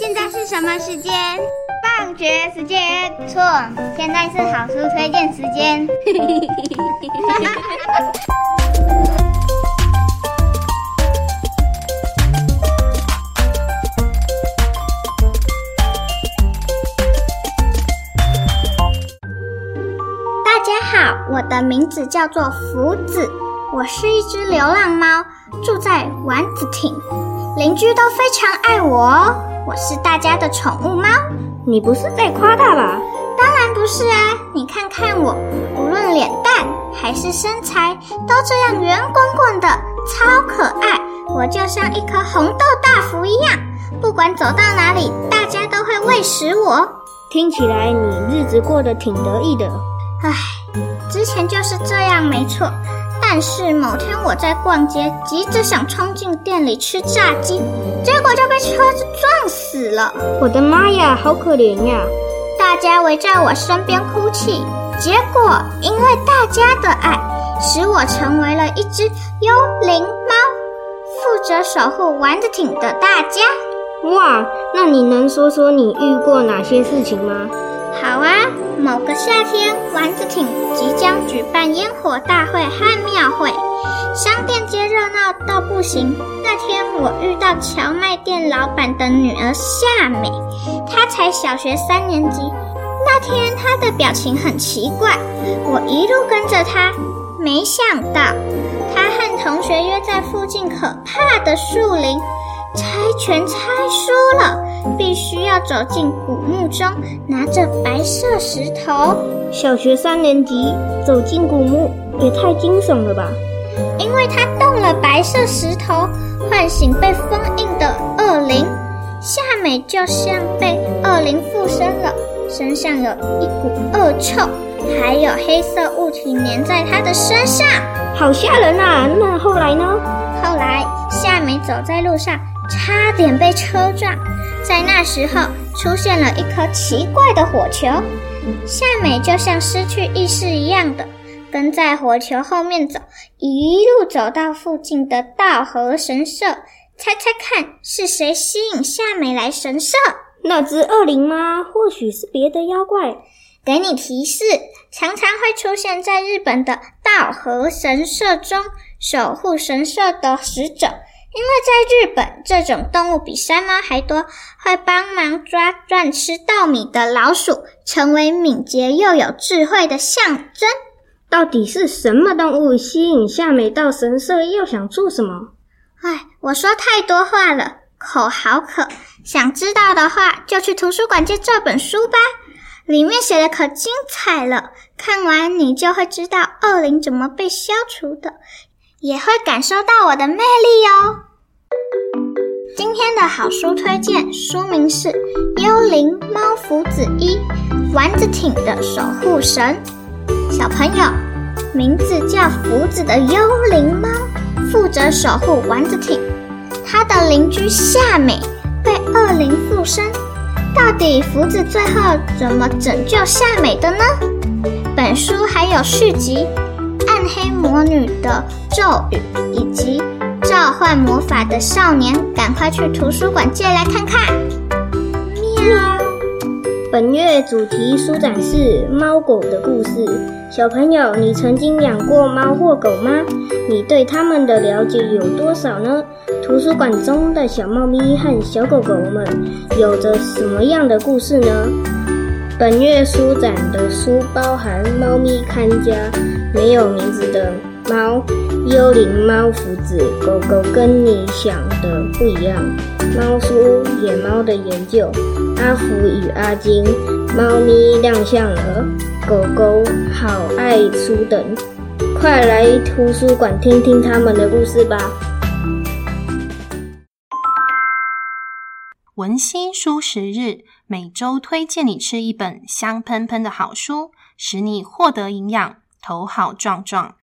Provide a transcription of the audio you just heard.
现在是什么时间？放学时间。错，现在是好书推荐时间。大家好，我的名字叫做福子，我是一只流浪猫，住在丸子町，邻居都非常爱我哦。我是大家的宠物猫。你不是在夸大吧？当然不是啊！你看看我，无论脸蛋还是身材，都这样圆滚滚的，超可爱。我就像一颗红豆大福一样，不管走到哪里，大家都会喂食我。听起来你日子过得挺得意的。唉，之前就是这样，没错。但是某天我在逛街，急着想冲进店里吃炸鸡，结果就被车子撞死了。我的妈呀，好可怜呀！大家围在我身边哭泣，结果因为大家的爱，使我成为了一只幽灵猫，负责守护玩得挺的大家。哇，那你能说说你遇过哪些事情吗？好啊，某个夏天，丸子町即将举办烟火大会和庙会，商店街热闹到不行。那天我遇到荞麦店老板的女儿夏美，她才小学三年级。那天她的表情很奇怪，我一路跟着她，没想到她和同学约在附近可怕的树林。猜拳猜输了，必须要走进古墓中，拿着白色石头。小学三年级走进古墓，也太惊悚了吧！因为他动了白色石头，唤醒被封印的恶灵。夏美就像被恶灵附身了，身上有一股恶臭，还有黑色物体粘在他的身上，好吓人啊！那后来呢？后来夏美走在路上。差点被车撞，在那时候出现了一颗奇怪的火球，夏美就像失去意识一样的跟在火球后面走，一路走到附近的稻荷神社。猜猜看是谁吸引夏美来神社？那只恶灵吗？或许是别的妖怪。给你提示，常常会出现在日本的稻荷神社中，守护神社的使者。因为在日本，这种动物比山猫还多，会帮忙抓乱吃稻米的老鼠，成为敏捷又有智慧的象征。到底是什么动物吸引夏美到神社？又想做什么？哎，我说太多话了，口好渴。想知道的话，就去图书馆借这本书吧，里面写的可精彩了。看完你就会知道恶灵怎么被消除的。也会感受到我的魅力哟。今天的好书推荐，书名是《幽灵猫福子一》，丸子町的守护神。小朋友，名字叫福子的幽灵猫，负责守护丸子町。他的邻居夏美被恶灵附身，到底福子最后怎么拯救夏美的呢？本书还有续集。黑魔女的咒语以及召唤魔法的少年，赶快去图书馆借来看看。喵！本月主题书展是猫狗的故事。小朋友，你曾经养过猫或狗吗？你对它们的了解有多少呢？图书馆中的小猫咪和小狗狗们有着什么样的故事呢？本月书展的书包含《猫咪看家》。没有名字的猫，幽灵猫福子，狗狗跟你想的不一样。猫书，野猫的研究，阿福与阿金，猫咪亮相了，狗狗好爱书等，快来图书馆听听他们的故事吧。文心书食日，每周推荐你吃一本香喷喷的好书，使你获得营养。头好壮壮。